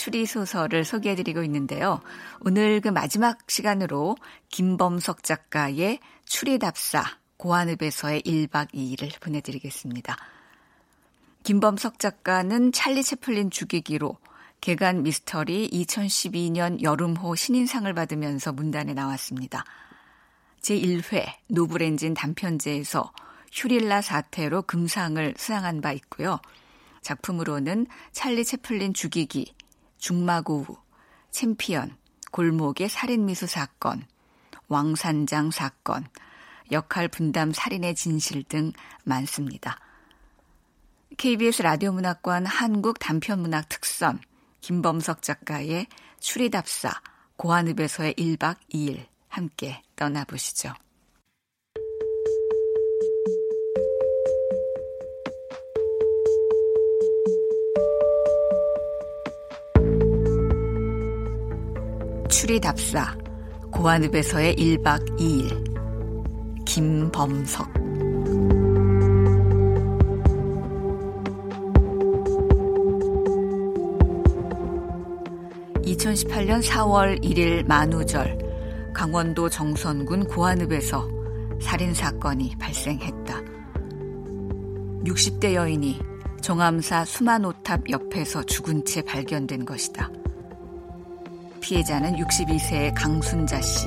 추리소설을 소개해드리고 있는데요. 오늘 그 마지막 시간으로 김범석 작가의 추리답사 고한읍에서의 1박 2일을 보내드리겠습니다. 김범석 작가는 찰리 채플린 죽이기로 개간 미스터리 2012년 여름호 신인상을 받으면서 문단에 나왔습니다. 제1회 노브렌진 단편제에서 휴릴라 사태로 금상을 수상한 바 있고요. 작품으로는 찰리 채플린 죽이기, 중마고우, 챔피언, 골목의 살인미수 사건, 왕산장 사건, 역할 분담 살인의 진실 등 많습니다. KBS 라디오 문학관 한국 단편문학 특선 김범석 작가의 추리답사 고한읍에서의 1박 2일 함께 떠나보시죠. 추리답사 고한읍에서의 1박 2일 김범석 2018년 4월 1일 만우절 강원도 정선군 고한읍에서 살인사건이 발생했다. 60대 여인이 정암사 수만오탑 옆에서 죽은 채 발견된 것이다. 피해자는 62세의 강순자 씨.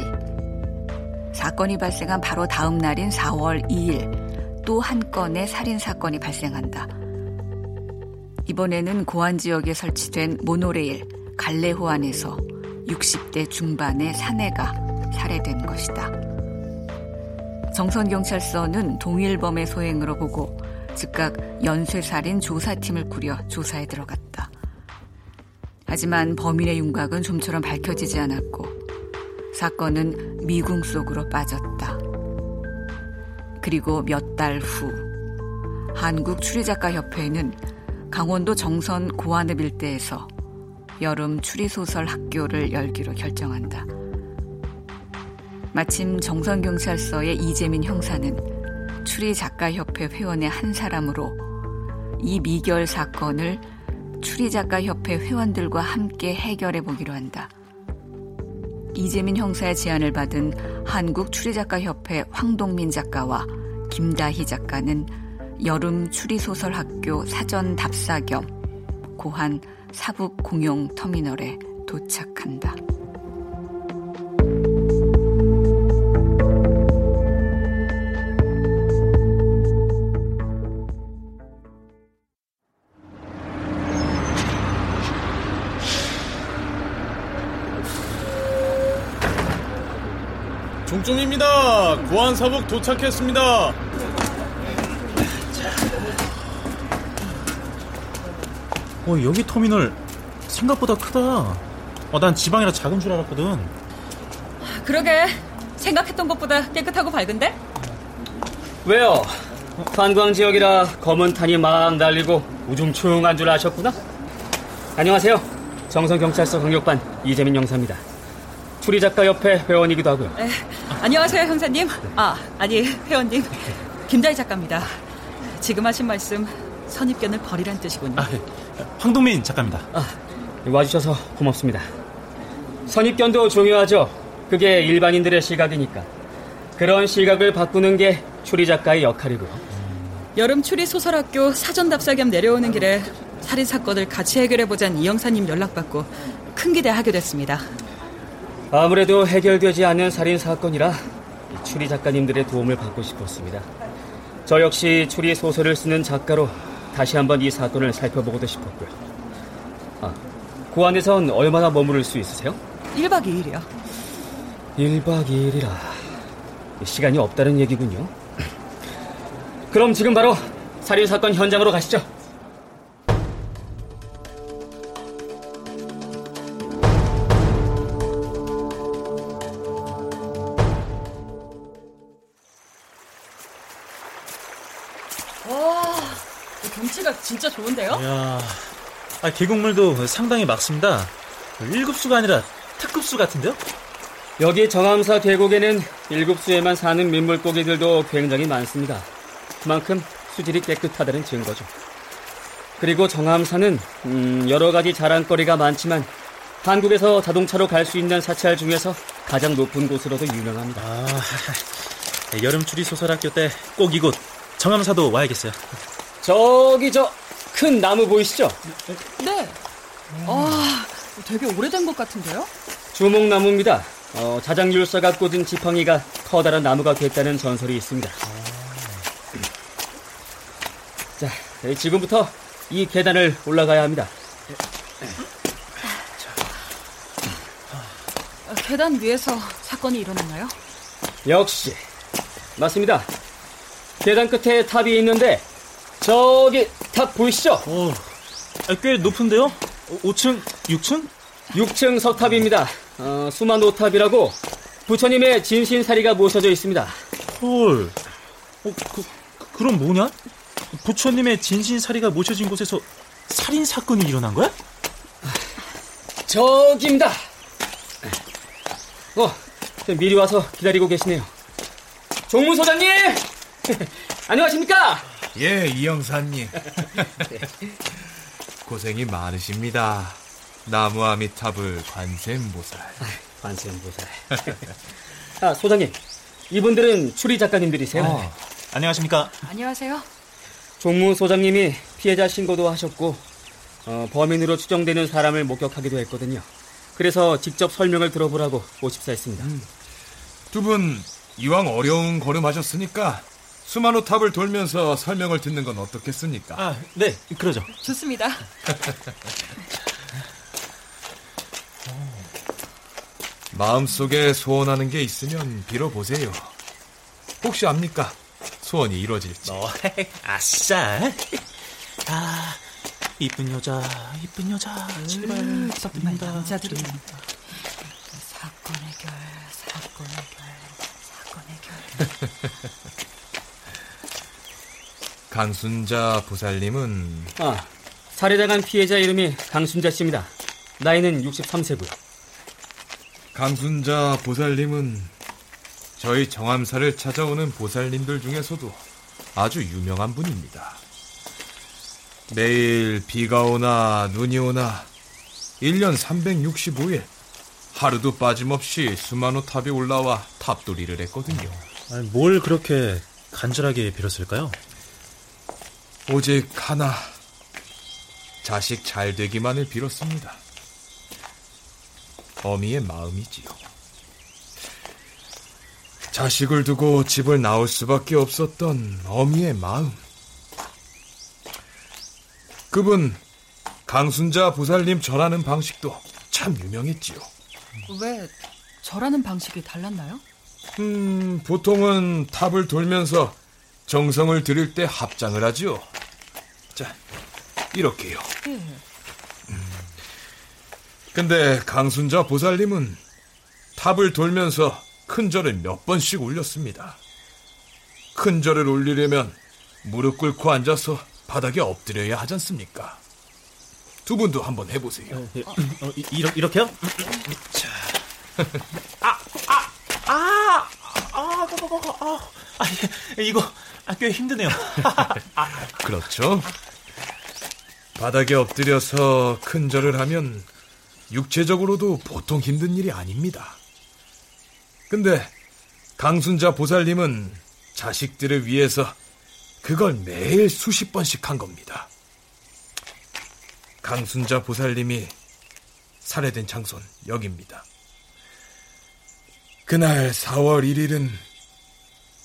사건이 발생한 바로 다음 날인 4월 2일 또 한 건의 살인 사건이 발생한다. 이번에는 고안 지역에 설치된 모노레일 갈래호 안에서 60대 중반의 사내가 살해된 것이다. 정선경찰서는 동일범의 소행으로 보고 즉각 연쇄살인 조사팀을 꾸려 조사에 들어갔다. 하지만 범인의 윤곽은 좀처럼 밝혀지지 않았고 사건은 미궁 속으로 빠졌다. 그리고 몇 달 후 한국 추리작가협회는 강원도 정선 고안읍 일대에서 여름 추리소설 학교를 열기로 결정한다. 마침 정선경찰서의 이재민 형사는 추리작가협회 회원의 한 사람으로 이 미결 사건을 추리작가협회 회원들과 함께 해결해 보기로 한다. 이재민 형사의 제안을 받은 한국추리작가협회 황동민 작가와 김다희 작가는 여름 추리소설학교 사전 답사 겸 고한 사북 공용 터미널에 도착한다. 종종입니다. 고안 사북 도착했습니다. 어, 여기 터미널 생각보다 크다. 어, 난 지방이라 작은 줄 알았거든. 그러게. 생각했던 것보다 깨끗하고 밝은데? 왜요? 관광 지역이라 검은 탄이 막 날리고 우중충한 줄 아셨구나? 안녕하세요. 정성경찰서 강력반 이재민 형사입니다. 추리 작가 협회 회원이기도 하고요. 에, 안녕하세요, 형사님. 아, 아니, 회원님. 김다희 작가입니다. 지금 하신 말씀 선입견을 버리란 뜻이군요. 아, 황동민 작가입니다. 아, 와주셔서 고맙습니다. 선입견도 중요하죠. 그게 일반인들의 시각이니까. 그런 시각을 바꾸는 게 추리 작가의 역할이고요. 여름 추리 소설학교 사전 답사 겸 내려오는 길에 살인 사건을 같이 해결해 보자는 이 형사님 연락받고 큰 기대하게 됐습니다. 아무래도 해결되지 않는 살인 사건이라 추리 작가님들의 도움을 받고 싶었습니다. 저 역시 추리 소설을 쓰는 작가로 다시 한번 이 사건을 살펴보고도 싶었고요. 아, 고안에선 얼마나 머무를 수 있으세요? 1박 2일이요. 1박 2일이라 시간이 없다는 얘기군요. 그럼 지금 바로 살인 사건 현장으로 가시죠. 야, 아, 계곡물도 상당히 맑습니다. 1급수가 아니라 특급수 같은데요? 여기 정암사 계곡에는 1급수에만 사는 민물고기들도 굉장히 많습니다. 그만큼 수질이 깨끗하다는 증거죠. 그리고 정암사는 음, 여러 가지 자랑거리가 많지만 한국에서 자동차로 갈 수 있는 사찰 중에서 가장 높은 곳으로도 유명합니다. 아, 여름 추리 소설학교 때 꼭 이곳 정암사도 와야겠어요. 저기 저 큰 나무 보이시죠? 네. 아, 되게 오래된 것 같은데요? 주목나무입니다. 어, 자장율사가 꽂은 지팡이가 커다란 나무가 됐다는 전설이 있습니다. 자, 네, 지금부터 이 계단을 올라가야 합니다. 아, 계단 위에서 사건이 일어났나요? 역시 맞습니다. 계단 끝에 탑이 있는데 저기 탑 보이시죠? 오, 아, 꽤 높은데요? 5층, 6층? 6층 석탑입니다. 어, 수마노탑이라고 부처님의 진신사리가 모셔져 있습니다. 헐. 어, 그, 그럼 뭐냐? 부처님의 진신사리가 모셔진 곳에서 살인 사건이 일어난 거야? 저기입니다. 어, 미리 와서 기다리고 계시네요. 종무소장님! 안녕하십니까? 예, 이영사님. 고생이 많으십니다. 나무아미타불 관세음보살. 관세음보살. 아, 소장님. 이분들은 추리 작가님들이세요. 어. 안녕하십니까? 안녕하세요. 종무 소장님이 피해자 신고도 하셨고 어, 범인으로 추정되는 사람을 목격하기도 했거든요. 그래서 직접 설명을 들어보라고 오십사 했습니다. 두분 이왕 어려운 걸음 하셨으니까 수만호 탑을 돌면서 설명을 듣는 건 어떻겠습니까? 아, 네, 그러죠. 좋습니다. 마음속에 소원하는 게 있으면 빌어보세요. 혹시 압니까? 소원이 이루어질지. 너, 아싸. 아, 이쁜 여자, 이쁜 여자, 제발 부탁드립니다. 남자들이 사건 해결, 사건 해결, 사건 해결. 강순자 보살님은 아, 살해당한 피해자 이름이 강순자 씨입니다. 나이는 63세고요. 강순자 보살님은 저희 정암사를 찾아오는 보살님들 중에서도 아주 유명한 분입니다. 매일 비가 오나 눈이 오나 1년 365일 하루도 빠짐없이 수만호 탑에 올라와 탑돌이를 했거든요. 아니, 뭘 그렇게 간절하게 빌었을까요? 오직 하나 자식 잘 되기만을 빌었습니다. 어미의 마음이지요. 자식을 두고 집을 나올 수밖에 없었던 어미의 마음. 그분 강순자 보살님 절하는 방식도 참 유명했지요. 왜 절하는 방식이 달랐나요? 음, 보통은 탑을 돌면서 정성을 들일 때 합장을 하지요. 자, 이렇게요. 예. 근데 강순자 보살님은 탑을 돌면서 큰 절을 몇 번씩 올렸습니다. 큰 절을 올리려면 무릎 꿇고 앉아서 바닥에 엎드려야 하지 않습니까? 두 분도 한번 해보세요. 예, 어, 이, 이렇, 이렇게요? 자. 아, 아, 아, 아, 아, 아, 아, 예, 이거 아, 꽤 힘드네요. 그렇죠? 바닥에 엎드려서 큰 절을 하면 육체적으로도 보통 힘든 일이 아닙니다. 근데 강순자 보살님은 자식들을 위해서 그걸 매일 수십 번씩 한 겁니다. 강순자 보살님이 살해된 장소는 여기입니다. 그날 4월 1일은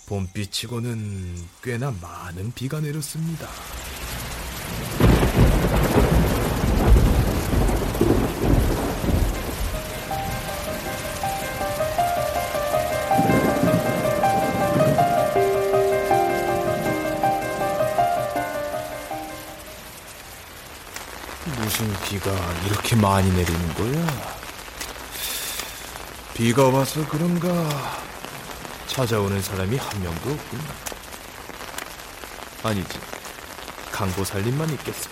봄비치고는 꽤나 많은 비가 내렸습니다. 무슨 비가 이렇게 많이 내리는 거야? 비가 와서 그런가 찾아오는 사람이 한 명도 없군. 아니지. 강보살님만 있겠어.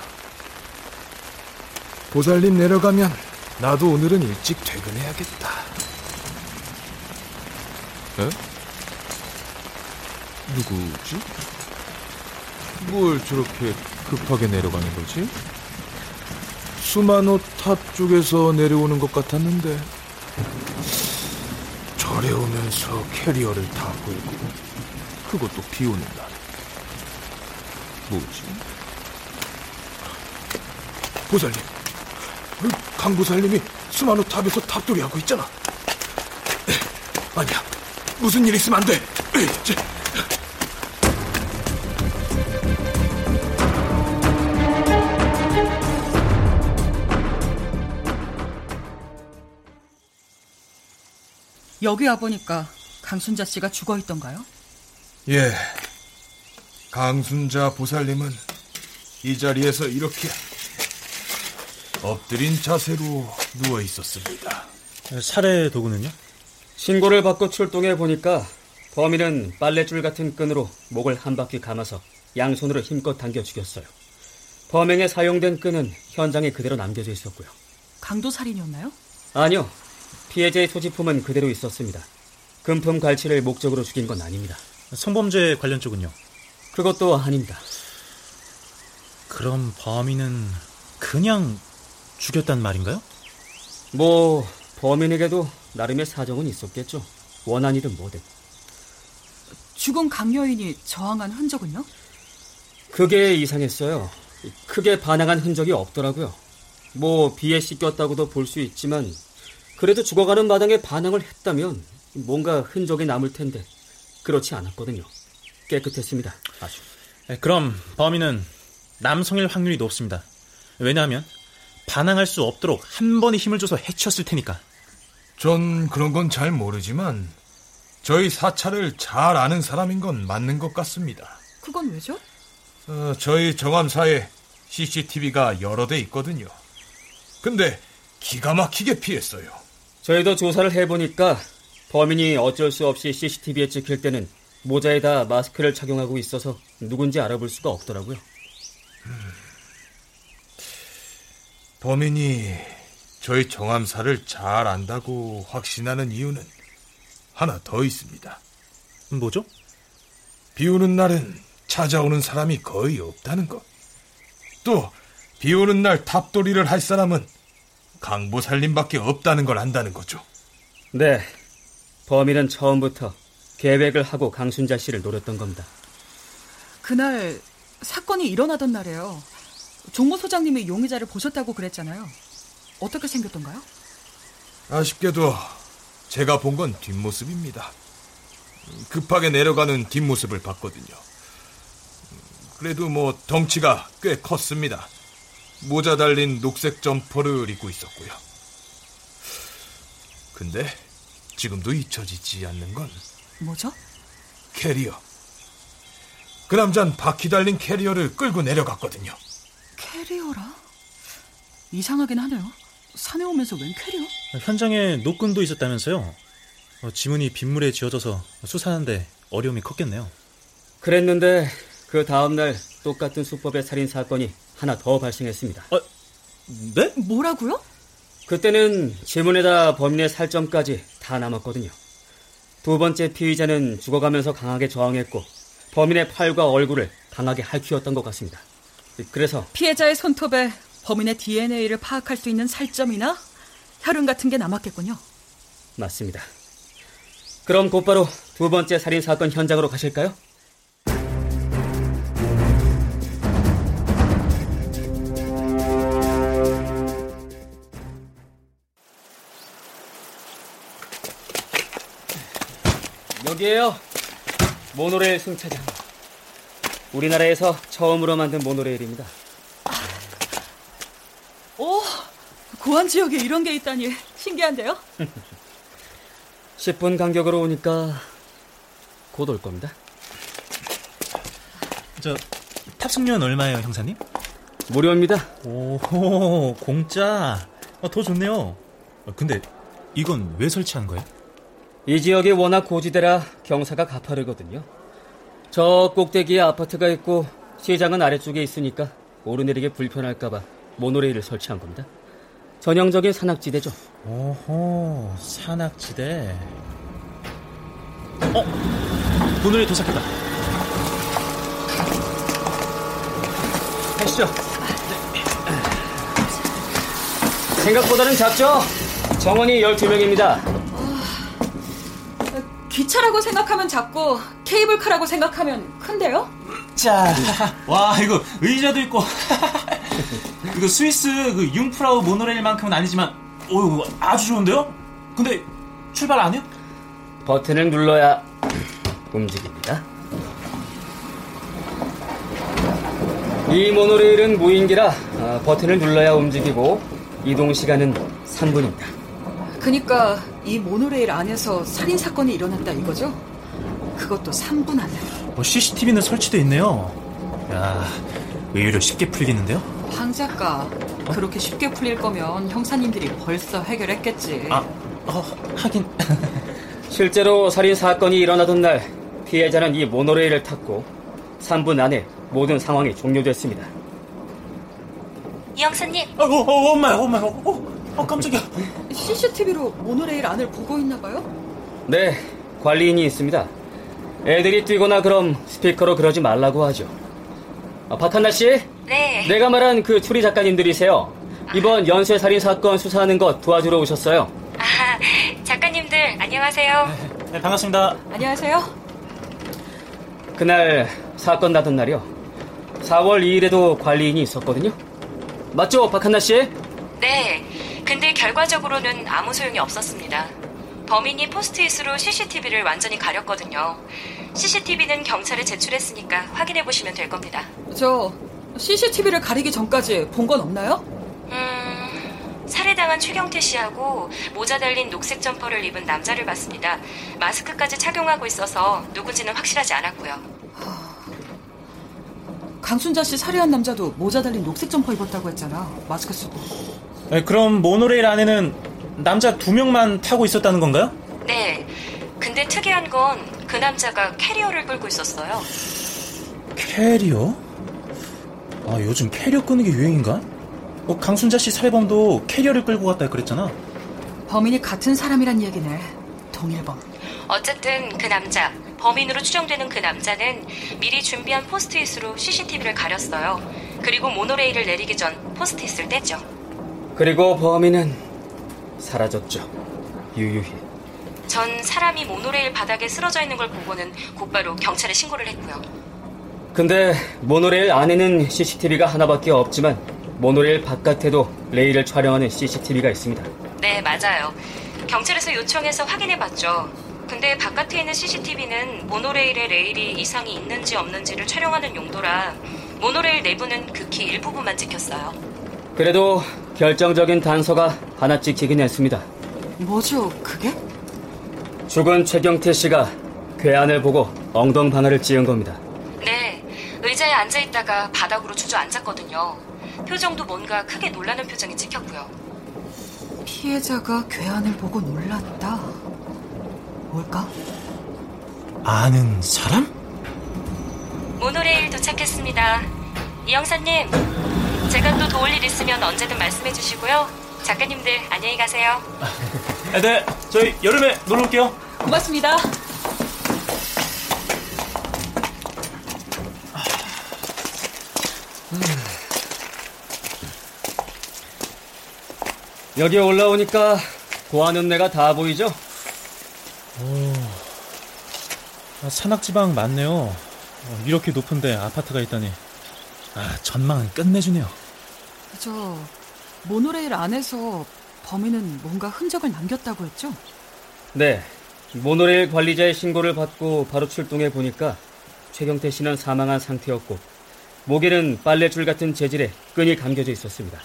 보살님 내려가면 나도 오늘은 일찍 퇴근해야겠다. 에? 누구지? 뭘 저렇게 급하게 내려가는 거지? 수마노 탑 쪽에서 내려오는 것 같았는데 오면서 캐리어를 타고 있고 그것도 비 오는 날. 뭐지? 보살님 그 강보살님이 수마노 탑에서 탑돌이 하고 있잖아 아니야 무슨 일 있으면 안 돼 여기 와보니까 강순자 씨가 죽어 있던가요? 예 강순자 보살님은 이 자리에서 이렇게 엎드린 자세로 누워 있었습니다 살해 도구는요? 신고를 받고 출동해 보니까 범인은 빨래줄 같은 끈으로 목을 한 바퀴 감아서 양손으로 힘껏 당겨 죽였어요. 범행에 사용된 끈은 현장에 그대로 남겨져 있었고요. 강도 살인이었나요? 아니요. 피해자의 소지품은 그대로 있었습니다. 금품 갈취를 목적으로 죽인 건 아닙니다. 성범죄 관련 쪽은요? 그것도 아닙니다. 그럼 범인은 그냥 죽였단 말인가요? 뭐 범인에게도 나름의 사정은 있었겠죠. 원한이든 뭐든. 죽은 강여인이 저항한 흔적은요? 그게 이상했어요. 크게 반항한 흔적이 없더라고요. 뭐 비에 씻겼다고도 볼 수 있지만 그래도 죽어가는 마당에 반항을 했다면 뭔가 흔적이 남을 텐데 그렇지 않았거든요. 깨끗했습니다. 아주. 네, 그럼 범인은 남성일 확률이 높습니다. 왜냐하면 반항할 수 없도록 한 번의 힘을 줘서 해쳤을 테니까. 전 그런 건 잘 모르지만 저희 사찰을 잘 아는 사람인 건 맞는 것 같습니다. 그건 왜죠? 어, 저희 정암사에 CCTV가 여러 대 있거든요. 근데 기가 막히게 피했어요. 저희도 조사를 해보니까 범인이 어쩔 수 없이 CCTV에 찍힐 때는 모자에다 마스크를 착용하고 있어서 누군지 알아볼 수가 없더라고요. 범인이 저희 정암사를 잘 안다고 확신하는 이유는 하나 더 있습니다. 뭐죠? 비 오는 날은 찾아오는 사람이 거의 없다는 것. 또, 비 오는 날 탑돌이를 할 사람은 강보살님밖에 없다는 걸 안다는 거죠. 네. 범인은 처음부터 계획을 하고 강순자 씨를 노렸던 겁니다. 그날 사건이 일어나던 날이에요. 종모 소장님이 용의자를 보셨다고 그랬잖아요. 어떻게 생겼던가요? 아쉽게도 제가 본 건 뒷모습입니다. 급하게 내려가는 뒷모습을 봤거든요. 그래도 뭐 덩치가 꽤 컸습니다. 모자 달린 녹색 점퍼를 입고 있었고요. 근데 지금도 잊혀지지 않는 건 뭐죠? 캐리어. 그 남잔 바퀴 달린 캐리어를 끌고 내려갔거든요. 캐리어라? 이상하긴 하네요. 산에 오면서 웬 캐리어? 현장에 노끈도 있었다면서요? 어, 지문이 빗물에 지어져서 수사하는데 어려움이 컸겠네요. 그랬는데 그 다음날 똑같은 수법의 살인 사건이 하나 더 발생했습니다. 어, 네? 뭐라고요? 그때는 지문에다 범인의 살점까지 다 남았거든요. 두 번째 피의자는 죽어가면서 강하게 저항했고 범인의 팔과 얼굴을 강하게 핥히었던 것 같습니다. 그래서 피해자의 손톱에 범인의 DNA를 파악할 수 있는 살점이나 혈흔 같은 게 남았겠군요. 맞습니다. 그럼 곧바로 두 번째 살인 사건 현장으로 가실까요? 여기에요. 모노레일 승차장. 우리나라에서 처음으로 만든 모노레일입니다. 오, 고안 지역에 이런 게 있다니 신기한데요? 10분 간격으로 오니까 곧 올 겁니다. 저 탑승료는 얼마예요, 형사님? 무료입니다. 오, 공짜. 어, 더 좋네요. 어, 근데 이건 왜 설치한 거예요? 이 지역이 워낙 고지대라 경사가 가파르거든요. 저 꼭대기에 아파트가 있고 시장은 아래쪽에 있으니까 오르내리기 불편할까봐 모노레일을 설치한 겁니다. 전형적인 산악지대죠. 오호, 산악지대. 어? 모노레일 도착했다. 가시죠. 생각보다는 작죠? 정원이 12명입니다. 기차라고 생각하면 작고 케이블카라고 생각하면 큰데요? 자, 와, 이거 의자도 있고. 이거 스위스 그 융프라우 모노레일만큼은 아니지만, 오, 아주 좋은데요? 근데 출발 안 해요? 버튼을 눌러야 움직입니다. 이 모노레일은 무인기라 아, 버튼을 눌러야 움직이고 이동 시간은 3분입니다. 그니까 이 모노레일 안에서 살인 사건이 일어났다 이거죠? 그것도 3분 안에. 뭐 CCTV는 설치돼 있네요. 야, 의외로 쉽게 풀리겠는데요? 황 작가, 그렇게 쉽게 풀릴 거면 형사님들이 벌써 해결했겠지. 아, 어, 하긴. 실제로 살인 사건이 일어나던 날 피해자는 이 모노레일을 탔고 3분 안에 모든 상황이 종료됐습니다. 이 형사님, 어, 어, 어, 엄마야, 엄마야, 어, 어, 깜짝이야. CCTV로 모노레일 안을 보고 있나 봐요? 네, 관리인이 있습니다. 애들이 뛰거나 그럼 스피커로 그러지 말라고 하죠. 아, 박한나 씨, 네. 내가 말한 그 추리 작가님들이세요. 이번 연쇄 살인 사건 수사하는 것 도와주러 오셨어요. 아, 작가님들 안녕하세요. 네, 반갑습니다. 안녕하세요. 그날 사건 나던 날이요. 4월 2일에도 관리인이 있었거든요. 맞죠, 박한나 씨? 네. 근데 결과적으로는 아무 소용이 없었습니다. 범인이 포스트잇으로 CCTV를 완전히 가렸거든요. CCTV는 경찰에 제출했으니까 확인해 보시면 될 겁니다. 저 CCTV를 가리기 전까지 본 건 없나요? 음, 살해당한 최경태 씨하고 모자 달린 녹색 점퍼를 입은 남자를 봤습니다. 마스크까지 착용하고 있어서 누군지는 확실하지 않았고요. 강순자 씨 살해한 남자도 모자 달린 녹색 점퍼 입었다고 했잖아. 마스크 쓰고. 네, 그럼 모노레일 안에는 남자 두 명만 타고 있었다는 건가요? 네. 근데 특이한 건 그 남자가 캐리어를 끌고 있었어요. 캐리어? 아, 요즘 캐리어 끄는 게 유행인가? 어, 강순자 씨 살해범도 캐리어를 끌고 갔다 그랬잖아. 범인이 같은 사람이란 얘기네. 동일범. 어쨌든 그 남자, 범인으로 추정되는 그 남자는 미리 준비한 포스트잇으로 CCTV를 가렸어요. 그리고 모노레일을 내리기 전 포스트잇을 뗐죠. 그리고 범인은 사라졌죠. 유유히. 전 사람이 모노레일 바닥에 쓰러져 있는 걸 보고는 곧바로 경찰에 신고를 했고요. 근데 모노레일 안에는 CCTV가 하나밖에 없지만 모노레일 바깥에도 레일을 촬영하는 CCTV가 있습니다. 네, 맞아요. 경찰에서 요청해서 확인해 봤죠. 근데 바깥에 있는 CCTV는 모노레일에 레일이 이상이 있는지 없는지를 촬영하는 용도라 모노레일 내부는 극히 일부분만 찍혔어요. 그래도 결정적인 단서가 하나 찍히긴 했습니다. 뭐죠, 그게? 죽은 최경태 씨가 괴한을 보고 엉덩 방아를 찧은 겁니다. 네, 의자에 앉아 있다가 바닥으로 주저앉았거든요. 표정도 뭔가 크게 놀라는 표정이 찍혔고요. 피해자가 괴한을 보고 놀랐다. 뭘까? 아는 사람? 모노레일 도착했습니다. 이 형사님, 제가 또 도울 일 있으면 언제든 말씀해 주시고요. 작가님들 안녕히 가세요. 아, 네, 저희 여름에 놀러 올게요. 고맙습니다. 여기 올라오니까 고아는 내가 다 보이죠? 아, 산악지방 맞네요. 어, 이렇게 높은데 아파트가 있다니. 아, 전망은 끝내주네요. 저 모노레일 안에서 범인은 뭔가 흔적을 남겼다고 했죠? 네. 모노레일 관리자의 신고를 받고 바로 출동해 보니까 최경태 씨는 사망한 상태였고 목에는 빨래줄 같은 재질의 끈이 감겨져 있었습니다.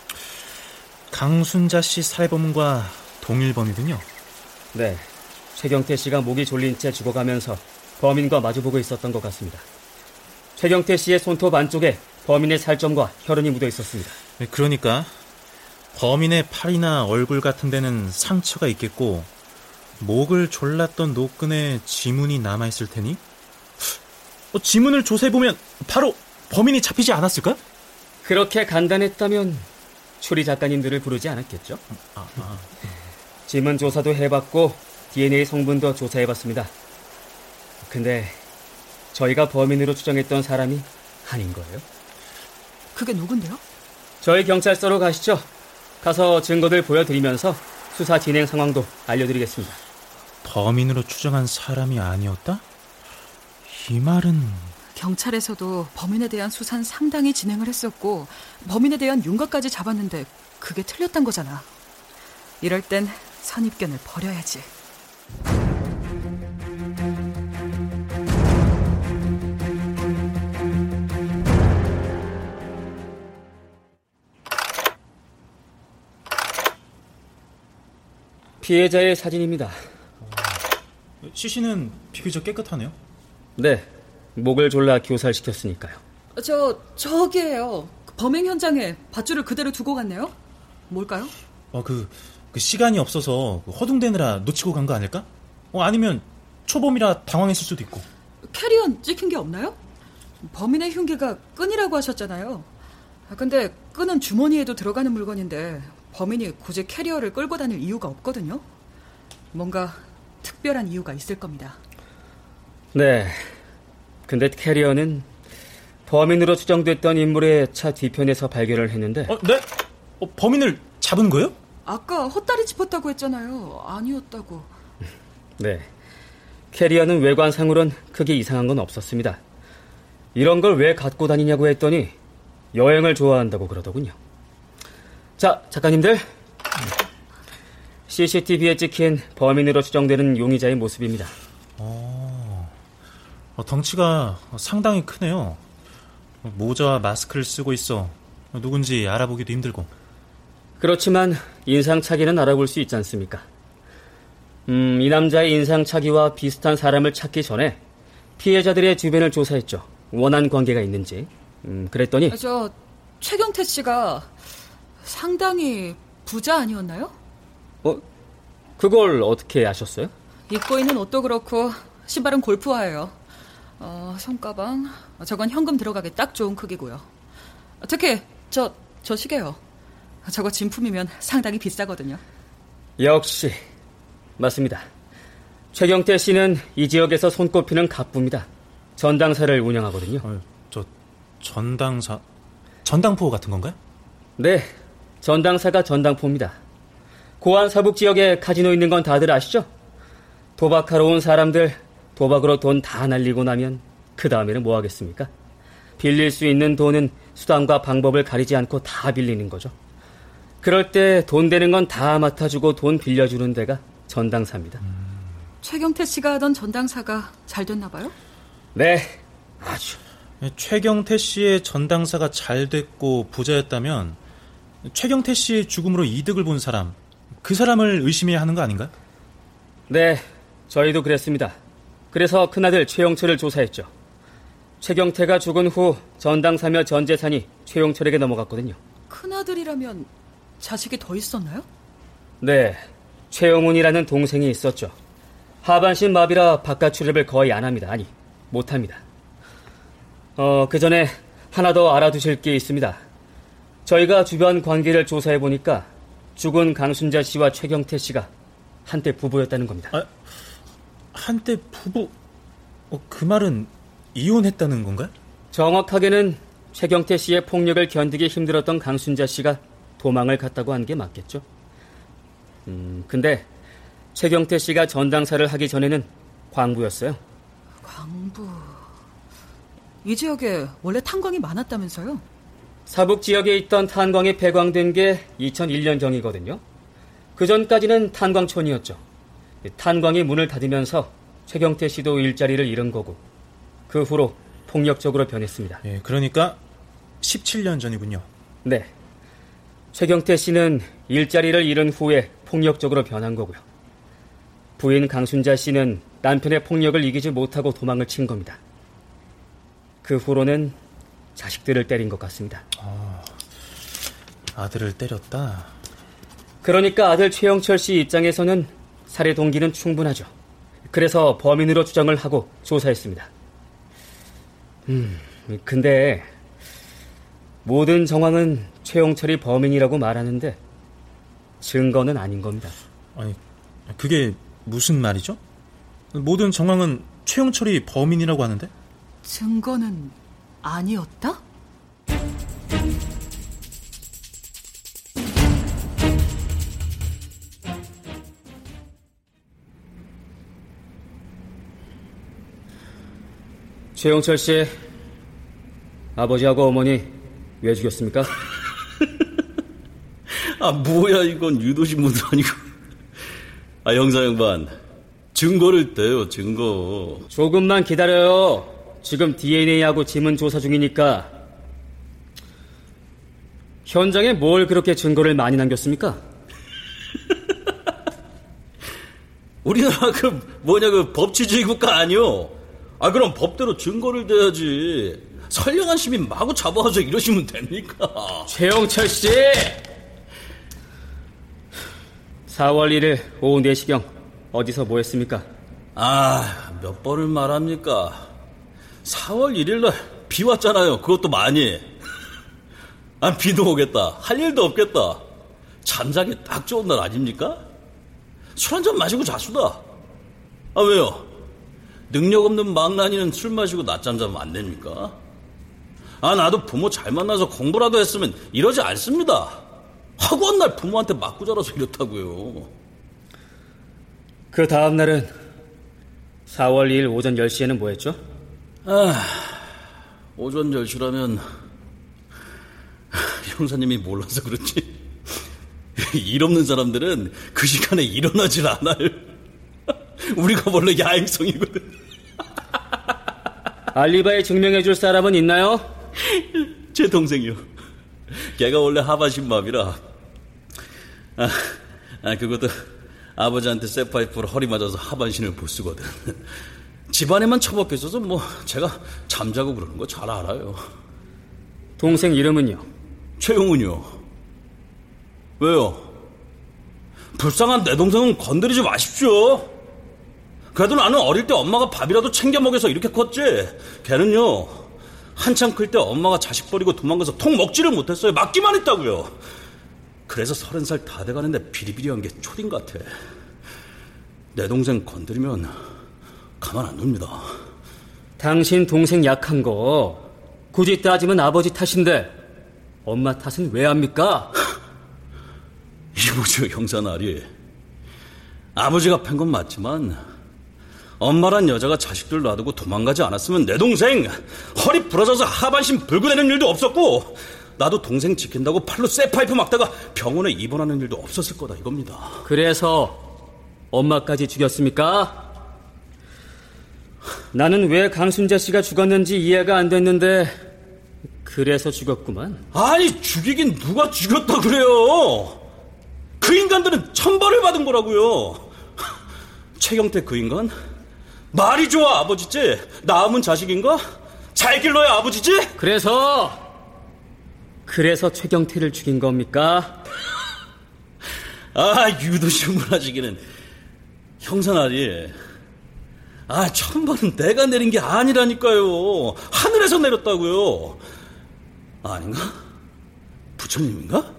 강순자 씨 살해범과 동일범이군요. 네. 최경태 씨가 목이 졸린 채 죽어가면서 범인과 마주보고 있었던 것 같습니다. 최경태 씨의 손톱 안쪽에 범인의 살점과 혈흔이 묻어 있었습니다. 네, 그러니까 범인의 팔이나 얼굴 같은 데는 상처가 있겠고 목을 졸랐던 노끈에 지문이 남아 있을 테니 어, 지문을 조사해 보면 바로 범인이 잡히지 않았을까? 그렇게 간단했다면 추리 작가님들을 부르지 않았겠죠? 지문 조사도 해봤고 DNA 성분도 조사해봤습니다. 근데 저희가 범인으로 추정했던 사람이 아닌 거예요. 그게 누군데요? 저희 경찰서로 가시죠. 가서 증거들 보여드리면서 수사 진행 상황도 알려드리겠습니다. 범인으로 추정한 사람이 아니었다? 이 말은 경찰에서도 범인에 대한 수사는 상당히 진행을 했었고 범인에 대한 윤곽까지 잡았는데 그게 틀렸단 거잖아. 이럴 땐 선입견을 버려야지. 피해자의 사진입니다. CC는 비교적 깨끗하네요. 네, 목을 졸라 교살시켰으니까요. 저 저기에요. 범행 현장에 밧줄을 그대로 두고 갔네요. 뭘까요? 어, 그, 그 시간이 없어서 허둥대느라 놓치고 간 거 아닐까? 어, 아니면 초범이라 당황했을 수도 있고. 캐리어는 찍힌 게 없나요? 범인의 흉기가 끈이라고 하셨잖아요. 아, 근데 끈은 주머니에도 들어가는 물건인데 범인이 굳이 캐리어를 끌고 다닐 이유가 없거든요. 뭔가 특별한 이유가 있을 겁니다. 네. 근데 캐리어는 범인으로 추정됐던 인물의 차 뒤편에서 발견을 했는데 어, 네? 어, 범인을 잡은 거예요? 아까 헛다리 짚었다고 했잖아요. 아니었다고. 네. 캐리어는 외관상으론 크게 이상한 건 없었습니다. 이런 걸 왜 갖고 다니냐고 했더니 여행을 좋아한다고 그러더군요. 자, 작가님들. CCTV에 찍힌 범인으로 추정되는 용의자의 모습입니다. 어, 덩치가 상당히 크네요. 모자와 마스크를 쓰고 있어. 누군지 알아보기도 힘들고. 그렇지만 인상착의는 알아볼 수 있지 않습니까? 음, 이 남자의 인상착의와 비슷한 사람을 찾기 전에 피해자들의 주변을 조사했죠. 원한 관계가 있는지. 음, 그랬더니 저 최경태 씨가 상당히 부자 아니었나요? 어, 그걸 어떻게 아셨어요? 입고 있는 옷도 그렇고 신발은 골프화예요. 어, 손가방 저건 현금 들어가기 딱 좋은 크기고요. 특히 저 저 시계요. 저거 진품이면 상당히 비싸거든요. 역시 맞습니다. 최경태 씨는 이 지역에서 손꼽히는 갑부입니다. 전당사를 운영하거든요. 어, 저 전당사 전당포 같은 건가요? 네, 전당사가 전당포입니다. 고안 서북 지역에 카지노 있는 건 다들 아시죠? 도박하러 온 사람들 도박으로 돈 다 날리고 나면 그 다음에는 뭐 하겠습니까? 빌릴 수 있는 돈은 수단과 방법을 가리지 않고 다 빌리는 거죠. 그럴 때 돈 되는 건 다 맡아주고 돈 빌려주는 데가 전당사입니다. 최경태 씨가 하던 전당사가 잘 됐나 봐요? 네, 아주. 최경태 씨의 전당사가 잘 됐고 부자였다면 최경태 씨의 죽음으로 이득을 본 사람 그 사람을 의심해야 하는 거 아닌가? 네, 저희도 그랬습니다. 그래서 큰아들 최영철을 조사했죠. 최경태가 죽은 후 전당사며 전 재산이 최영철에게 넘어갔거든요. 큰아들이라면 자식이 더 있었나요? 네, 최영훈이라는 동생이 있었죠. 하반신 마비라 바깥 출입을 거의 안 합니다. 아니, 못 합니다. 어, 그 전에 하나 더 알아두실 게 있습니다. 저희가 주변 관계를 조사해 보니까 죽은 강순자 씨와 최경태 씨가 한때 부부였다는 겁니다. 아, 한때 부부 어, 그 말은 이혼했다는 건가요? 정확하게는 최경태 씨의 폭력을 견디기 힘들었던 강순자 씨가 도망을 갔다고 하는 게 맞겠죠. 음, 근데 최경태 씨가 전당사를 하기 전에는 광부였어요. 광부. 이 지역에 원래 탄광이 많았다면서요? 사북 지역에 있던 탄광이 폐광된 게 2001년 경이거든요. 그 전까지는 탄광촌이었죠. 탄광이 문을 닫으면서 최경태 씨도 일자리를 잃은 거고 그 후로 폭력적으로 변했습니다. 예, 그러니까 17년 전이군요. 네. 최경태 씨는 일자리를 잃은 후에 폭력적으로 변한 거고요. 부인 강순자 씨는 남편의 폭력을 이기지 못하고 도망을 친 겁니다. 그 후로는 자식들을 때린 것 같습니다. 아들을 때렸다. 그러니까 아들 최영철 씨 입장에서는 살해 동기는 충분하죠. 그래서 범인으로 추정을 하고 조사했습니다. 근데 모든 정황은 최용철이 범인이라고 말하는데 증거는 아닌 겁니다. 아니, 그게 무슨 말이죠? 모든 정황은 최영철이 범인이라고 하는데? 증거는 아니었다? 최용철 씨, 아버지하고 어머니 왜 죽였습니까? 아, 뭐야, 이건 유도신문도 아니고. 아, 형사 양반. 증거를 떼요, 증거. 조금만 기다려요. 지금 DNA하고 지문 조사 중이니까. 현장에 뭘 그렇게 증거를 많이 남겼습니까? 우리나라 그, 뭐냐, 그 법치주의 국가 아니요? 아, 그럼 법대로 증거를 대야지. 선량한 시민 마구 잡아와서 이러시면 됩니까? 최영철 씨! 4월 1일 오후 4시경 어디서 뭐 했습니까? 아, 몇 번을 말합니까? 4월 1일 날 비 왔잖아요. 그것도 많이. 아, 비도 오겠다. 할 일도 없겠다. 잠자기 딱 좋은 날 아닙니까? 술 한 잔 마시고 자수다. 아, 왜요? 능력 없는 망나니는 술 마시고 낮잠 자면 안 됩니까? 아, 나도 부모 잘 만나서 공부라도 했으면 이러지 않습니다. 학원 날 부모한테 맞고 자라서 이렇다고요. 그 다음 날은 4월 2일 오전 10시에는 뭐 했죠? 아, 오전 10시라면 형사님이 몰라서 그렇지. 일 없는 사람들은 그 시간에 일어나질 않아요. 우리가 원래 야행성이거든. 알리바이 증명해 줄 사람은 있나요? 제 동생이요. 걔가 원래 하반신마비라. 아, 아, 그것도 아버지한테 쇠파이프로 허리 맞아서 하반신을 못 쓰거든. 집안에만 처박혀 있어서 뭐 제가 잠자고 그러는 거 잘 알아요. 동생 이름은요? 최용훈이요. 왜요? 불쌍한 내 동생은 건드리지 마십시오. 그래도 나는 어릴 때 엄마가 밥이라도 챙겨 먹여서 이렇게 컸지. 걔는요. 한창 클때 엄마가 자식 버리고 도망가서 통 먹지를 못했어요. 맞기만 했다고요. 그래서 서른 살 다 돼가는데 비리비리한 게 초딩 같아. 내 동생 건드리면 가만 안 둡니다. 당신 동생 약한 거 굳이 따지면 아버지 탓인데 엄마 탓은 왜 합니까? 이보죠 형사 나리. 아버지가 팬 건 맞지만 엄마란 여자가 자식들 놔두고 도망가지 않았으면 내 동생 허리 부러져서 하반신 불구되는 일도 없었고 나도 동생 지킨다고 팔로 쇠파이프 막다가 병원에 입원하는 일도 없었을 거다 이겁니다. 그래서 엄마까지 죽였습니까? 나는 왜 강순자 씨가 죽었는지 이해가 안 됐는데 그래서 죽었구만. 아니 죽이긴 누가 죽였다 그래요? 그 인간들은 천벌을 받은 거라고요. 최경태 그 인간 말이 좋아 아버지지 낳으면 자식인가? 잘 길러야 아버지지? 그래서 그래서 최경태를 죽인 겁니까? 아 유도신문하시기는 형사나리 아 천벌은 내가 내린 게 아니라니까요 하늘에서 내렸다고요 아닌가? 부처님인가?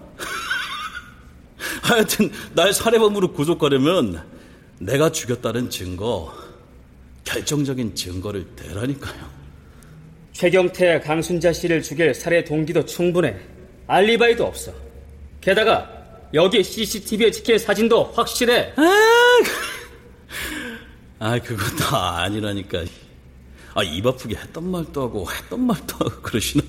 하여튼 날 살해범으로 구속하려면 내가 죽였다는 증거 결정적인 증거를 대라니까요 최경태, 강순자 씨를 죽일 살해 동기도 충분해. 알리바이도 없어. 게다가 여기 CCTV에 찍힌 사진도 확실해. 아 그것도 아니라니까 아 입 아프게 했던 말도 하고 했던 말도 하고 그러시나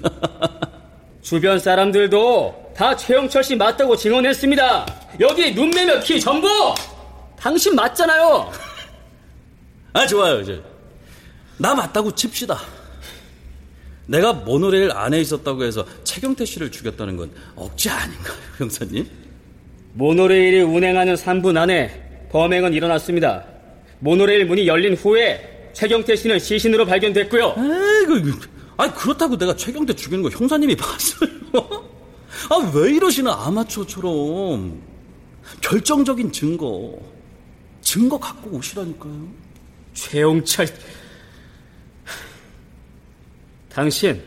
주변 사람들도 다 최영철 씨 맞다고 증언했습니다. 여기 눈매며 키 전부 당신 맞잖아요. 아 좋아요 이제. 나 맞다고 칩시다. 내가 모노레일 안에 있었다고 해서 최경태 씨를 죽였다는 건 억지 아닌가요 형사님? 모노레일이 운행하는 3분 안에 범행은 일어났습니다. 모노레일 문이 열린 후에 최경태 씨는 시신으로 발견됐고요. 아이고 아 그렇다고 내가 최경태 죽이는 거 형사님이 봤어요? 아 왜 이러시나 아마추어처럼. 결정적인 증거. 증거 갖고 오시라니까요 최용철 당신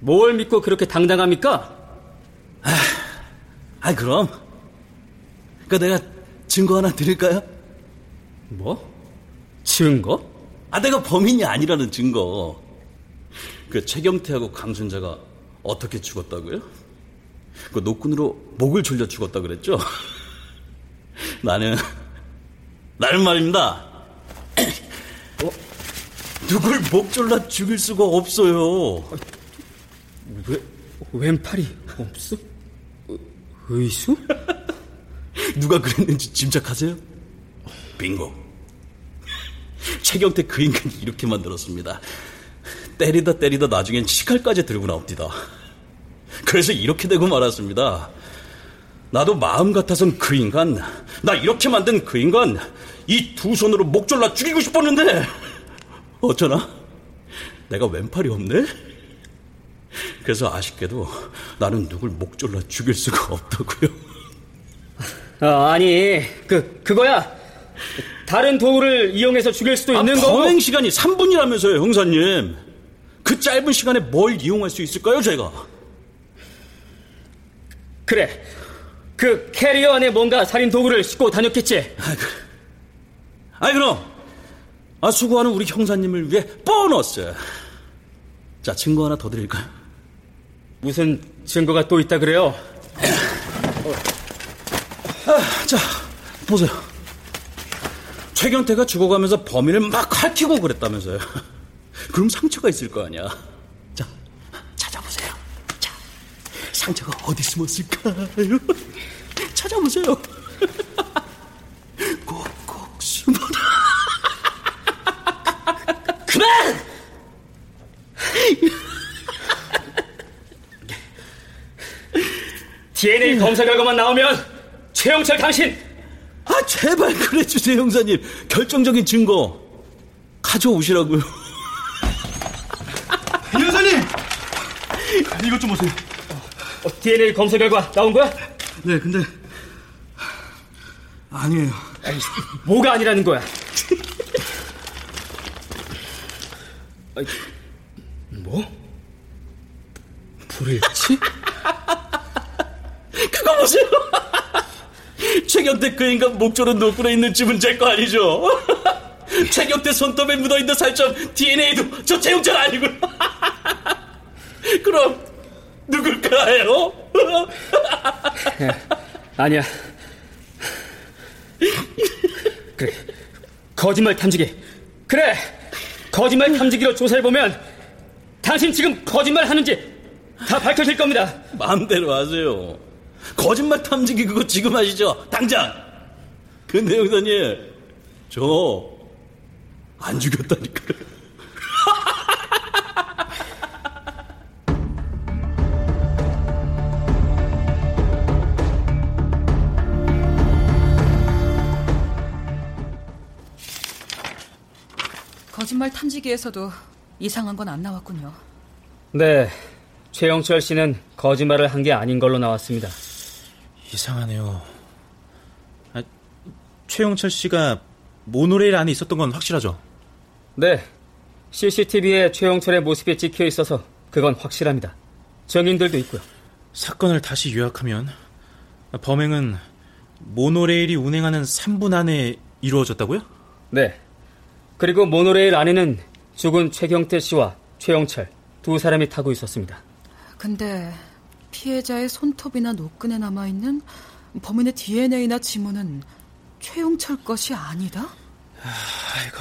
뭘 믿고 그렇게 당당합니까? 아, 그럼. 그 내가 증거 하나 드릴까요? 뭐? 증거? 아, 내가 범인이 아니라는 증거. 그 최경태하고 강순자가 어떻게 죽었다고요? 그 노끈으로 목을 졸려 죽었다 그랬죠? 나는 나는 말입니다. 어? 누굴 목 졸라 죽일 수가 없어요. 왜 왼팔이 없어? 의수? 누가 그랬는지 짐작하세요? 빙고. 최경태 그 인간이 이렇게 만들었습니다. 때리다 때리다 나중엔 치칼까지 들고 나옵니다. 그래서 이렇게 되고 말았습니다. 나도 마음 같아선 그 인간, 나 이렇게 만든 그 인간, 이 두 손으로 목 졸라 죽이고 싶었는데, 어쩌나? 내가 왼팔이 없네? 그래서 아쉽게도 나는 누굴 목 졸라 죽일 수가 없다고요. 아, 아니 그 그거야 다른 도구를 이용해서 죽일 수도 아, 있는 거고 범행 시간이 3분이라면서요, 형사님. 그 짧은 시간에 뭘 이용할 수 있을까요, 제가? 그래 그 캐리어 안에 뭔가 살인 도구를 싣고 다녔겠지 아 이, 그럼. 아, 수고하는 우리 형사님을 위해 보너스. 자, 증거 하나 더 드릴까요? 무슨 증거가 또 있다 그래요? 아, 자, 보세요. 최경태가 죽어가면서 범인을 막 핥히고 그랬다면서요. 그럼 상처가 있을 거 아니야. 자, 찾아보세요. 자, 상처가 어디 숨었을까요? 찾아보세요. 꼭꼭 숨어라. 그만! DNA 검사 결과만 나오면 최영철 당신 아, 제발 그래 주세요, 형사님. 결정적인 증거. 가져오시라고요. 형사님! 이것 좀 보세요. 어, DNA 검사 결과 나온 거야? 네, 근데 아니에요. 아니, 뭐가 아니라는 거야? 아니, 뭐? 불일치? 그거 보세요. 최경태 그 인간 목조른 노끈에 있는 집은 제 거 아니죠? 최경태 손톱에 묻어있는 살점 DNA도 저 최영철 아니고요. 그럼 누굴까요? 아니야. 그래. 거짓말 탐지기. 그래. 거짓말 탐지기로 조사해보면 당신 지금 거짓말 하는지 다 밝혀질 겁니다. 마음대로 하세요. 거짓말 탐지기 그거 지금 하시죠? 당장! 근데 형사님, 저 안 죽였다니까요. 거짓말 탐지기에서도 이상한 건 안 나왔군요. 네. 최영철 씨는 거짓말을 한 게 아닌 걸로 나왔습니다. 이상하네요. 아, 최영철 씨가 모노레일 안에 있었던 건 확실하죠? 네. CCTV에 최영철의 모습이 찍혀 있어서 그건 확실합니다. 증인들도 있고요. 사건을 다시 요약하면 범행은 모노레일이 운행하는 3분 안에 이루어졌다고요? 네. 그리고 모노레일 안에는 죽은 최경태 씨와 최영철 두 사람이 타고 있었습니다. 근데 피해자의 손톱이나 노끈에 남아있는 범인의 DNA나 지문은 최용철 것이 아니다? 아이고,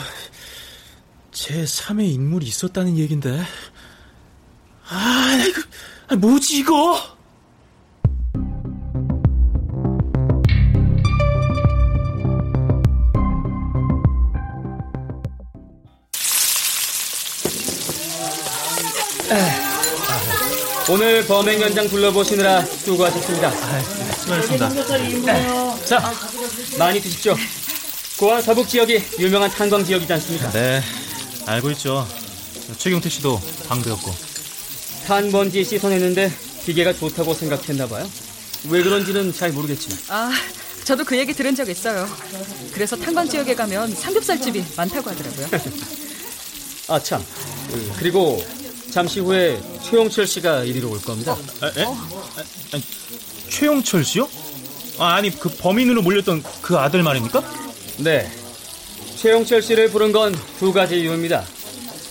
제 3의 인물이 있었다는 얘긴데. 아, 이거, 아, 뭐지 이거? 오늘 범행 현장 둘러보시느라 수고하셨습니다. 수고하셨습니다. 자, 많이 드십시오. 고안 서북 지역이 유명한 탄광 지역이지 않습니까? 네, 알고 있죠. 최경태 씨도 방배였고. 탄먼지 씻어내는데 기계가 좋다고 생각했나 봐요. 왜 그런지는 잘 모르겠지만. 아, 저도 그 얘기 들은 적 있어요. 그래서 탄광 지역에 가면 삼겹살집이 많다고 하더라고요. 아 참. 그리고 잠시 후에 최용철 씨가 이리로 올 겁니다. 아, 에? 아, 아니, 최용철 씨요? 아, 아니 그 범인으로 몰렸던 그 아들 말입니까? 네. 최용철 씨를 부른 건 두 가지 이유입니다.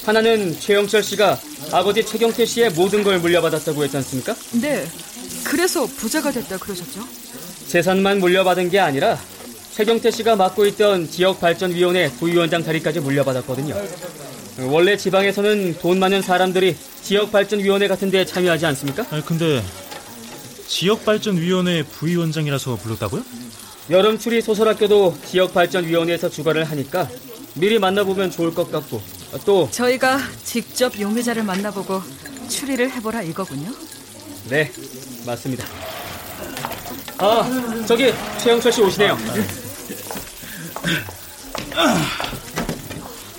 하나는 최용철 씨가 아버지 최경태 씨의 모든 걸 물려받았다고 했지 않습니까? 네. 그래서 부자가 됐다 그러셨죠? 재산만 물려받은 게 아니라 최경태 씨가 맡고 있던 지역발전위원회 부위원장 자리까지 물려받았거든요. 원래 지방에서는 돈 많은 사람들이 지역발전위원회 같은 데에 참여하지 않습니까? 아니 근데 지역발전위원회 부위원장이라서 불렀다고요? 여름 추리 소설학교도 지역발전위원회에서 주관을 하니까 미리 만나보면 좋을 것 같고 또 저희가 직접 용의자를 만나보고 추리를 해보라 이거군요. 네, 맞습니다. 아, 저기 최영철 씨 오시네요.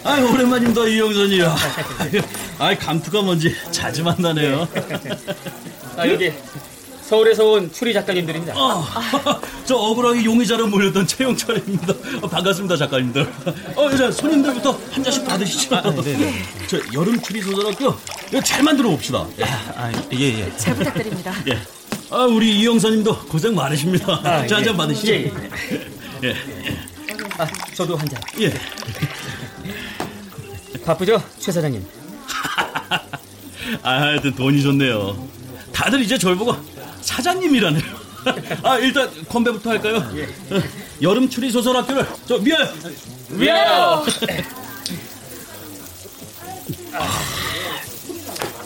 아이 오랜만입니다 이영선이요. 아이 감투가 뭔지 자주 만나네요. 아, 여기 서울에서 온 추리 작가님들입니다. 어, 저 억울하게 용의자로 몰렸던 최영철입니다. 어, 반갑습니다 작가님들. 어, 이제 손님들부터 한 잔씩 받으시죠. 아, 네네. 저 여름 추리 소설학교 이거 잘 만들어 봅시다. 예. 아, 예, 예. 잘 부탁드립니다. 예. 아, 우리 이영선님도 고생 많으십니다. 아, 자, 한 예. 잔 받으시죠. 예, 예. 아, 저도 한 잔. 예. 바쁘죠, 최 사장님? 아, 하여튼 돈이 좋네요. 다들 이제 저를 보고 사장님이라네요. 아, 일단 건배부터 할까요? 어, 여름 추리 소설 학교를 저 미아요. 위하여!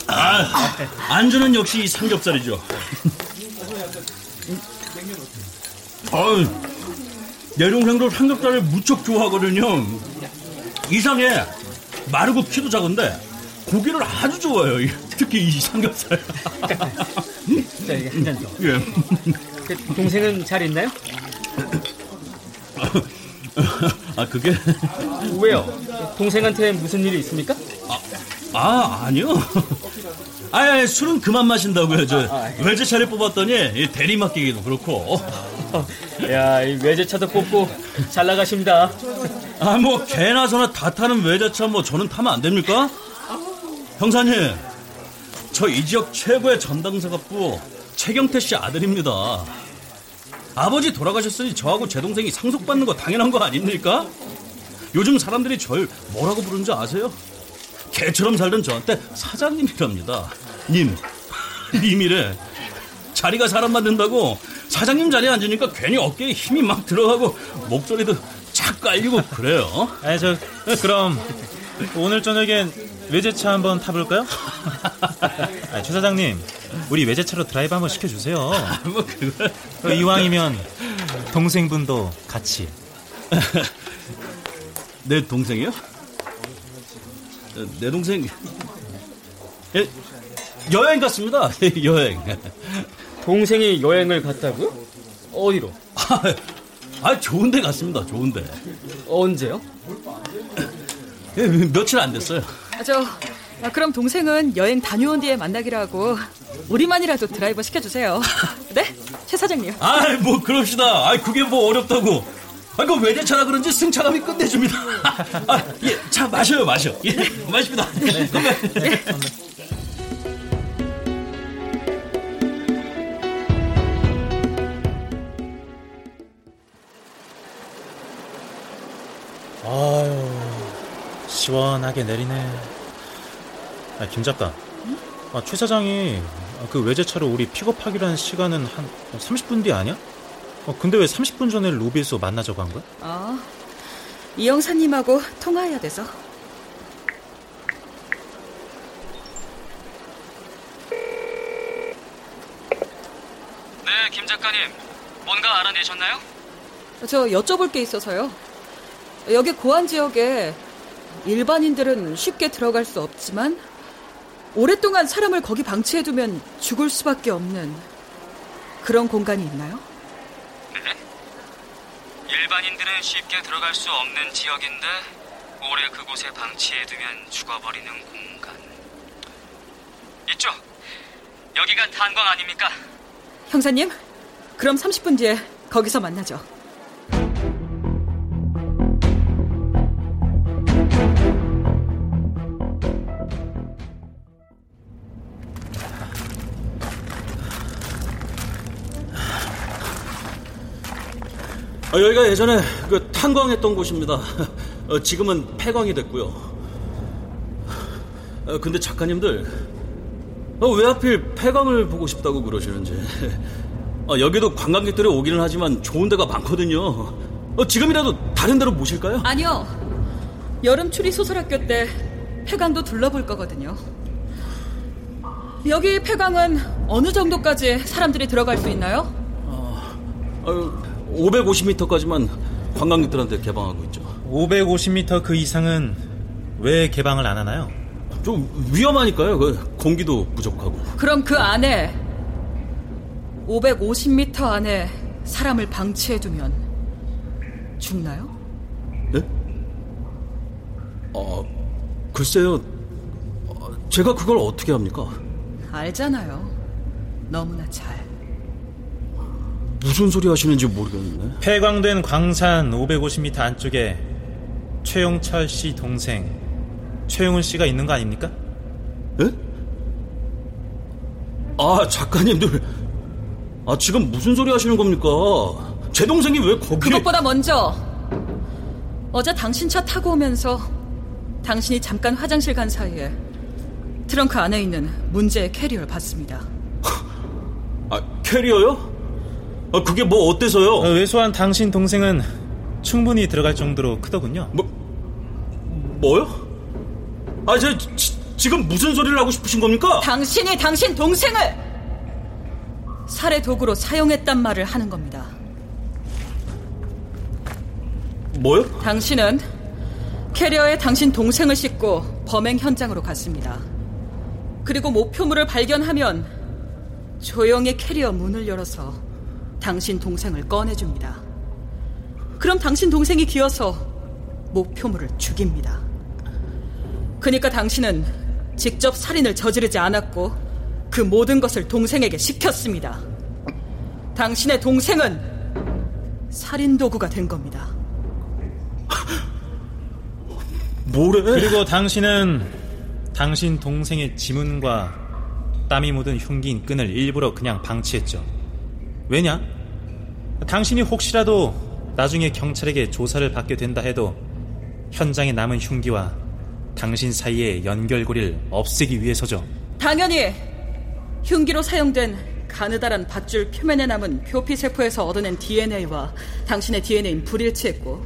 아, 안주는 역시 삼겹살이죠. 어우, 내 동생도 삼겹살을 무척 좋아하거든요. 이상해. 마르고 키도 작은데 고기를 아주 좋아해요. 특히 이 삼겹살. 자, 이게 한잔 더. 예. 그 동생은 잘 있나요? 아, 그게 왜요? 동생한테 무슨 일이 있습니까? 아, 아니요. 아, 술은 그만 마신다고요. 저 아, 예. 외제차를 뽑았더니 이 대리 맡기기도 그렇고. 야, 이 외제차도 뽑고 잘 나가십니다. 아, 뭐 개나 소나 다 타는 외제차 뭐 저는 타면 안 됩니까? 형사님, 저 이 지역 최고의 전당사갑부 최경태 씨 아들입니다. 아버지 돌아가셨으니 저하고 제 동생이 상속받는 거 당연한 거 아닙니까? 요즘 사람들이 절 뭐라고 부르는 줄 아세요? 개처럼 살던 저한테 사장님이랍니다. 님, 님이래. 자리가 사람 만든다고 사장님 자리에 앉으니까 괜히 어깨에 힘이 막 들어가고 목소리도 착 깔리고 그래요. 아, 저 그럼 오늘 저녁엔 외제차 한번 타볼까요? 아, 최 사장님, 우리 외제차로 드라이브 한번 시켜주세요. 뭐 그거 어, 이왕이면 동생분도 같이. 내 동생이요? 어, 내 동생 예, 여행 갔습니다. 여행. 동생이 여행을 갔다고요? 어디로? 아, 아 좋은데 갔습니다. 좋은데. 언제요? 예, 며칠 안 됐어요. 아, 저 아, 그럼 동생은 여행 다녀온 뒤에 만나기로 하고 우리만이라도 드라이버 시켜주세요. 네? 최 사장님. 아, 뭐 그럽시다. 아, 그게 뭐 어렵다고. 아, 그 외제차라 그런지 승차감이 끝내줍니다. 아, 예, 차 마셔요, 마셔. 예, 마십니다. 건배. 아 시원하게 내리네. 아, 김 작가. 아, 최 사장이 그 외제차로 우리 픽업하기로 한 시간은 한 30분 뒤 아니야? 어, 근데 왜 30분 전에 로비에서 만나자고 한 거야? 아, 이 형사님하고 통화해야 돼서. 네, 김 작가님. 뭔가 알아내셨나요? 저 여쭤볼 게 있어서요. 여기 고안 지역에 일반인들은 쉽게 들어갈 수 없지만 오랫동안 사람을 거기 방치해두면 죽을 수밖에 없는 그런 공간이 있나요? 네? 일반인들은 쉽게 들어갈 수 없는 지역인데 오래 그곳에 방치해두면 죽어버리는 공간. 있죠? 여기가 탄광 아닙니까? 형사님, 그럼 30분 뒤에 거기서 만나죠. 아, 여기가 예전에 그 탄광했던 곳입니다. 어, 지금은 폐광이 됐고요. 어, 근데 작가님들 어, 왜 하필 폐광을 보고 싶다고 그러시는지. 어, 여기도 관광객들이 오기는 하지만 좋은 데가 많거든요. 어, 지금이라도 다른 데로 모실까요? 아니요. 여름 추리 소설학교 때 폐광도 둘러볼 거거든요. 여기 폐광은 어느 정도까지 사람들이 들어갈 수 있나요? 어, 550m까지만 관광객들한테 개방하고 있죠. 550m 그 이상은 왜 개방을 안 하나요? 좀 위험하니까요. 그 공기도 부족하고. 그럼 그 안에 550m 안에 사람을 방치해두면 죽나요? 네? 어, 글쎄요. 어, 제가 그걸 어떻게 합니까? 알잖아요. 너무나 잘. 무슨 소리 하시는지 모르겠네. 폐광된 광산 550m 안쪽에 최용철 씨 동생 최용훈 씨가 있는 거 아닙니까? 예? 아, 작가님들. 아, 지금 무슨 소리 하시는 겁니까? 제 동생이 왜 거기에... 그것보다 먼저 어제 당신 차 타고 오면서 당신이 잠깐 화장실 간 사이에 트렁크 안에 있는 문제의 캐리어를 봤습니다. 아, 캐리어요? 아, 그게 뭐 어때서요? 어, 외소한 당신 동생은 충분히 들어갈 정도로 크더군요. 뭐, 뭐요? 아, 저, 지, 지금 무슨 소리를 하고 싶으신 겁니까? 당신이 당신 동생을 살해 도구로 사용했단 말을 하는 겁니다. 뭐요? 당신은 캐리어에 당신 동생을 싣고 범행 현장으로 갔습니다. 그리고 목표물을 발견하면 조용히 캐리어 문을 열어서 당신 동생을 꺼내줍니다. 그럼 당신 동생이 기어서 목표물을 죽입니다. 그러니까 당신은 직접 살인을 저지르지 않았고 그 모든 것을 동생에게 시켰습니다. 당신의 동생은 살인 도구가 된 겁니다. 뭐래? 그리고 당신은 당신 동생의 지문과 땀이 묻은 흉기인 끈을 일부러 그냥 방치했죠. 왜냐? 당신이 혹시라도 나중에 경찰에게 조사를 받게 된다 해도 현장에 남은 흉기와 당신 사이의 연결고리를 없애기 위해서죠. 당연히 흉기로 사용된 가느다란 밧줄 표면에 남은 표피 세포에서 얻어낸 DNA와 당신의 DNA는 불일치했고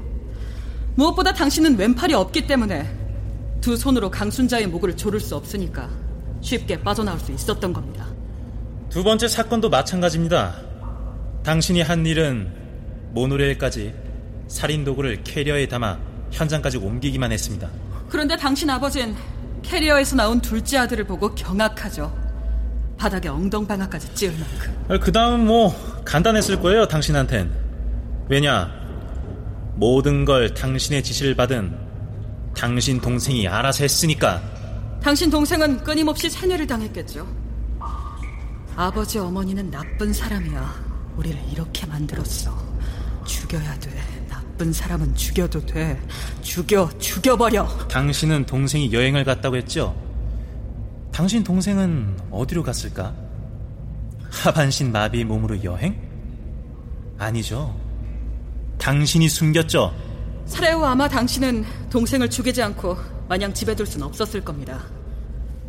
무엇보다 당신은 왼팔이 없기 때문에 두 손으로 강순자의 목을 조를 수 없으니까 쉽게 빠져나올 수 있었던 겁니다. 두 번째 사건도 마찬가지입니다. 당신이 한 일은 모노레일까지 살인 도구를 캐리어에 담아 현장까지 옮기기만 했습니다. 그런데 당신 아버진 캐리어에서 나온 둘째 아들을 보고 경악하죠. 바닥에 엉덩방아까지 찌을 만큼. 그 다음은 뭐 간단했을 거예요, 당신한텐. 왜냐? 모든 걸 당신의 지시를 받은 당신 동생이 알아서 했으니까. 당신 동생은 끊임없이 세뇌를 당했겠죠. 아버지 어머니는 나쁜 사람이야. 우리를 이렇게 만들었어. 죽여야 돼. 나쁜 사람은 죽여도 돼. 죽여, 죽여버려. 당신은 동생이 여행을 갔다고 했죠? 당신 동생은 어디로 갔을까? 하반신 마비 몸으로 여행? 아니죠. 당신이 숨겼죠? 살해 후 아마 당신은 동생을 죽이지 않고 마냥 집에 둘 순 없었을 겁니다.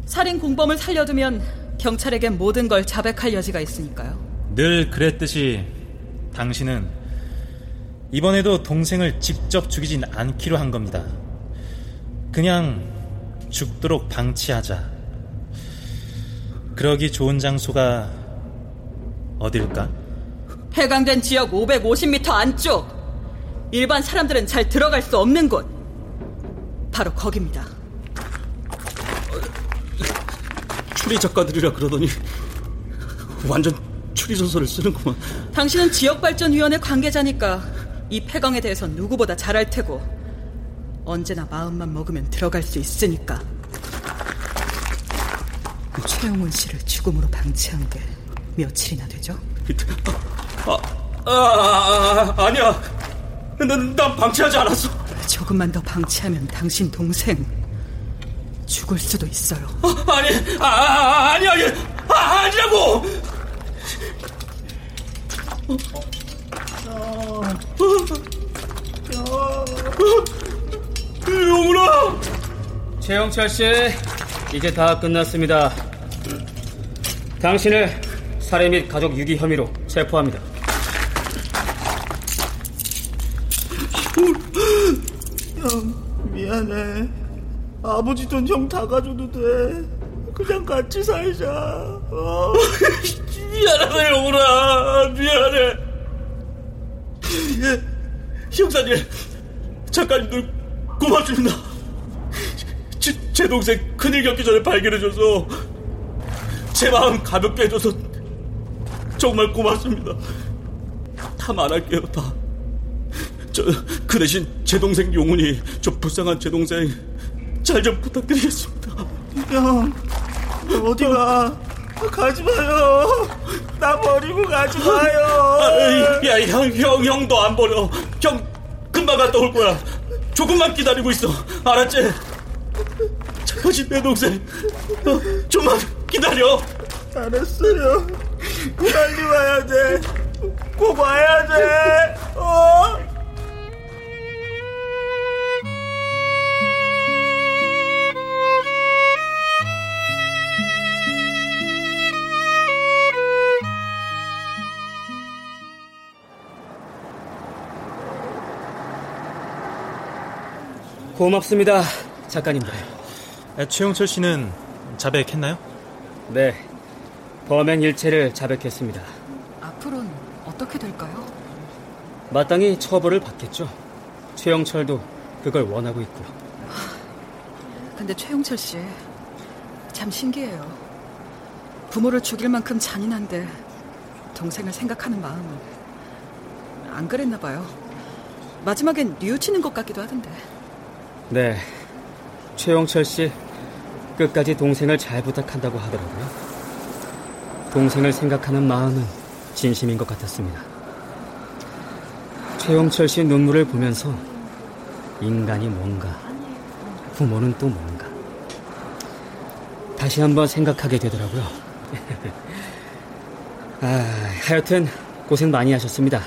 살인 공범을 살려두면 경찰에겐 모든 걸 자백할 여지가 있으니까요. 늘 그랬듯이 당신은 이번에도 동생을 직접 죽이진 않기로 한 겁니다. 그냥 죽도록 방치하자. 그러기 좋은 장소가 어딜까? 해강된 지역 550m 안쪽. 일반 사람들은 잘 들어갈 수 없는 곳. 바로 거깁니다. 추리 작가들이라 그러더니 완전 추리 소설을 쓰는구만. 당신은 지역발전위원회 관계자니까 이 폐광에 대해서 누구보다 잘 알 테고 언제나 마음만 먹으면 들어갈 수 있으니까. 최영훈 씨를 죽음으로 방치한 게 며칠이나 되죠? 아, 아, 아, 아 아니야. 난, 난 방치하지 않았어. 조금만 더 방치하면 당신 동생 죽을 수도 있어요. 아, 아니, 아, 아, 아니, 아니, 아, 아니라고. 용훈아! 최영철 씨, 이제 다 끝났습니다. 당신을 살해 및 가족 유기 혐의로 체포합니다. 형, 미안해. 아버지 돈 형 다 가져도 돼. 그냥 같이 살자. 어. 미안하다, 영훈아. 미안해. 예, 형사님, 작가님 들 고맙습니다. 제, 제 동생 큰일 겪기 전에 발견해줘서 제 마음 가볍게 해줘서 정말 고맙습니다. 다 말할게요, 다. 저, 그 대신 제 동생 용훈이, 저 불쌍한 제 동생 잘 좀 부탁드리겠습니다. 형, 어디가? 가지 마요. 나 버리고 가지 마요. 아, 야, 형, 형, 형도 안 버려. 형, 금방 갔다 올 거야. 조금만 기다리고 있어. 알았지? 착하신 내 동생. 어, 좀만 기다려. 알았어요. 빨리 와야 돼. 꼭 와야 돼. 어? 고맙습니다, 작가님들. 최영철 씨는 자백했나요? 네, 범행 일체를 자백했습니다. 앞으로는 어떻게 될까요? 마땅히 처벌을 받겠죠. 최영철도 그걸 원하고 있고요. 근데 최용철 씨, 참 신기해요. 부모를 죽일 만큼 잔인한데 동생을 생각하는 마음은 안 그랬나 봐요. 마지막엔 뉘우치는 것 같기도 하던데. 네, 최영철 씨 끝까지 동생을 잘 부탁한다고 하더라고요. 동생을 생각하는 마음은 진심인 것 같았습니다. 최영철 씨 눈물을 보면서 인간이 뭔가, 부모는 또 뭔가. 다시 한번 생각하게 되더라고요. 아, 하여튼 고생 많이 하셨습니다.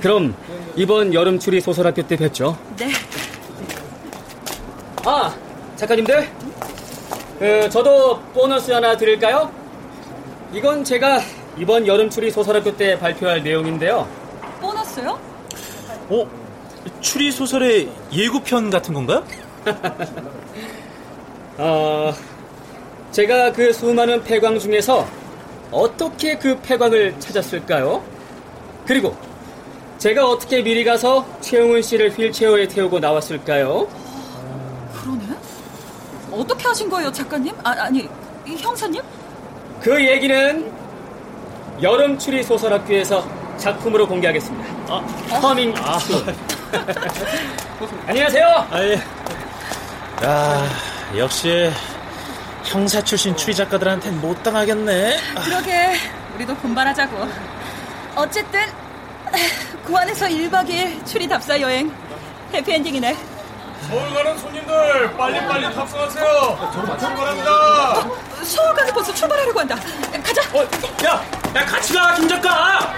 그럼 이번 여름 추리 소설 학교 때 뵙죠. 네. 아, 작가님들. 그, 저도 보너스 하나 드릴까요? 이건 제가 이번 여름 추리 소설학교 때 발표할 내용인데요. 보너스요? 어? 추리 소설의 예고편 같은 건가요? 어, 제가 그 수많은 폐광 중에서 어떻게 그 폐광을 찾았을까요? 그리고 제가 어떻게 미리 가서 최용훈 씨를 휠체어에 태우고 나왔을까요? 어떻게 하신 거예요, 작가님? 아, 아니, 이 형사님? 그 얘기는 여름 추리 소설학교에서 작품으로 공개하겠습니다. Coming soon. 안녕하세요. 아, 예. 야, 역시 형사 출신 추리 작가들한텐 못 당하겠네. 그러게, 우리도 본발하자고. 어쨌든 고안에서 1박 2일 추리 답사 여행 해피엔딩이네. 서울 가는 손님들 빨리빨리 탑승하세요. 출발합니다. 서울 가서 벌써 출발하려고 한다. 가자. 야, 야 같이 가, 김 작가.